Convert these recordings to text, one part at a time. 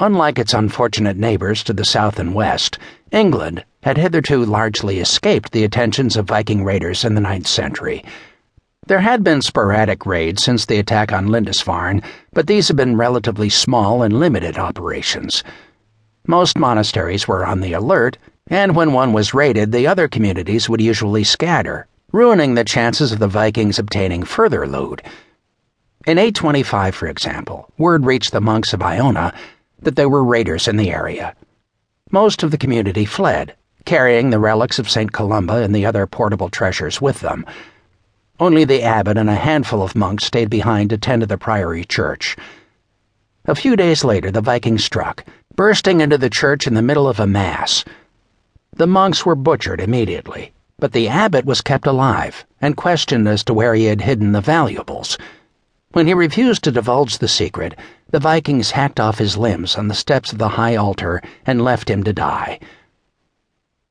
Unlike its unfortunate neighbors to the south and west, England had hitherto largely escaped the attentions of Viking raiders in the ninth century. There had been sporadic raids since the attack on Lindisfarne, but these had been relatively small and limited operations. Most monasteries were on the alert, and when one was raided, the other communities would usually scatter, ruining the chances of the Vikings obtaining further loot. In 825, for example, word reached the monks of Iona that there were raiders in the area. Most of the community fled, carrying the relics of St. Columba and the other portable treasures with them. Only the abbot and a handful of monks stayed behind to tend to the priory church. A few days later, the Vikings struck, bursting into the church in the middle of a mass. The monks were butchered immediately, but the abbot was kept alive and questioned as to where he had hidden the valuables. When he refused to divulge the secret, the Vikings hacked off his limbs on the steps of the high altar and left him to die.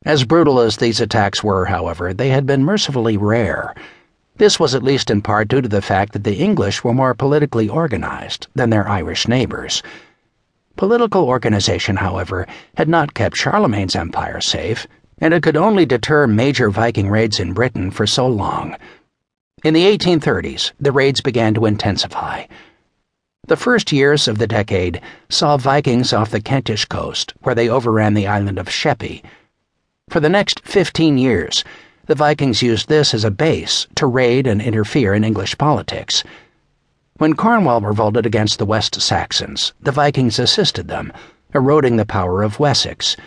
As brutal as these attacks were, however, they had been mercifully rare. This was at least in part due to the fact that the English were more politically organized than their Irish neighbors. Political organization, however, had not kept Charlemagne's empire safe, and it could only deter major Viking raids in Britain for so long. In the 1830s, the raids began to intensify. The first years of the decade saw Vikings off the Kentish coast, where they overran the island of Sheppey. For the next 15 years, the Vikings used this as a base to raid and interfere in English politics. When Cornwall revolted against the West Saxons, the Vikings assisted them, eroding the power of Wessex.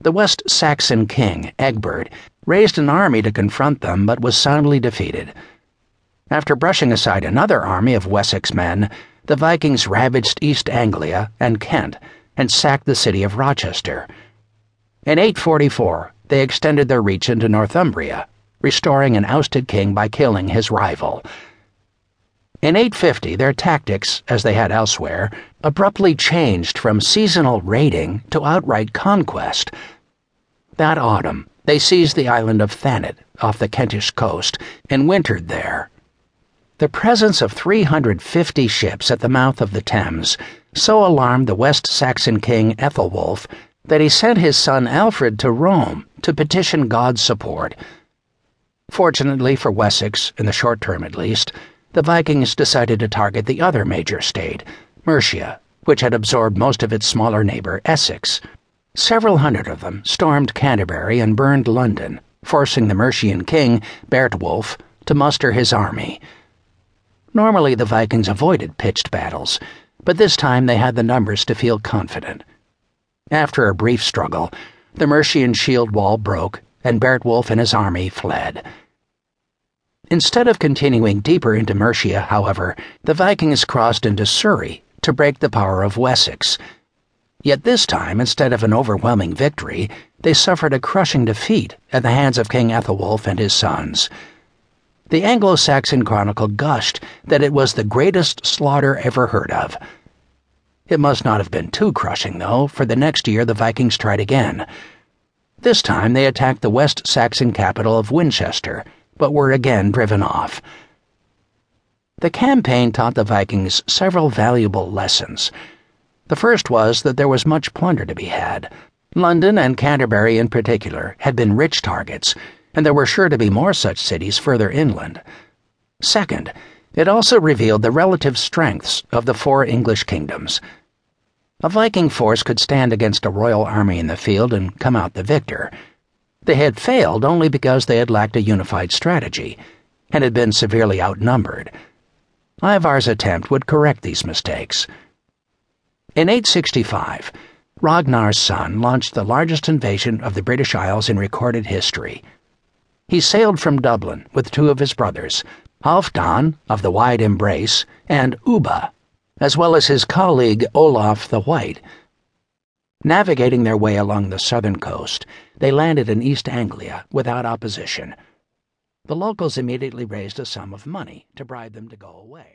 The West Saxon king, Egbert, raised an army to confront them but was soundly defeated. After brushing aside another army of Wessex men, the Vikings ravaged East Anglia and Kent and sacked the city of Rochester. In 844, they extended their reach into Northumbria, restoring an ousted king by killing his rival. In 850, their tactics, as they had elsewhere, abruptly changed from seasonal raiding to outright conquest. That autumn, they seized the island of Thanet off the Kentish coast and wintered there. The presence of 350 ships at the mouth of the Thames so alarmed the West Saxon king Ethelwulf that he sent his son Alfred to Rome to petition God's support. Fortunately for Wessex, in the short term at least, the Vikings decided to target the other major state, Mercia, which had absorbed most of its smaller neighbor, Essex. Several hundred of them stormed Canterbury and burned London, forcing the Mercian king, Beorhtwulf, to muster his army. Normally, the Vikings avoided pitched battles, but this time they had the numbers to feel confident. After a brief struggle, the Mercian shield wall broke, and Beorhtwulf and his army fled. Instead of continuing deeper into Mercia, however, the Vikings crossed into Surrey to break the power of Wessex. Yet this time, instead of an overwhelming victory, they suffered a crushing defeat at the hands of King Ethelwulf and his sons. The Anglo Saxon Chronicle gushed that it was the greatest slaughter ever heard of. It must not have been too crushing, though, for the next year the Vikings tried again. This time they attacked the West Saxon capital of Winchester, but were again driven off. The campaign taught the Vikings several valuable lessons. The first was that there was much plunder to be had. London and Canterbury, in particular, had been rich targets and there were sure to be more such cities further inland. Second, it also revealed the relative strengths of the four English kingdoms. A Viking force could stand against a royal army in the field and come out the victor. They had failed only because they had lacked a unified strategy and had been severely outnumbered. Ivar's attempt would correct these mistakes. In 865, Ragnar's son launched the largest invasion of the British Isles in recorded history. He sailed from Dublin with two of his brothers, Halfdan of the Wide Embrace and Ubba, as well as his colleague Olaf the White. Navigating their way along the southern coast, they landed in East Anglia without opposition. The locals immediately raised a sum of money to bribe them to go away.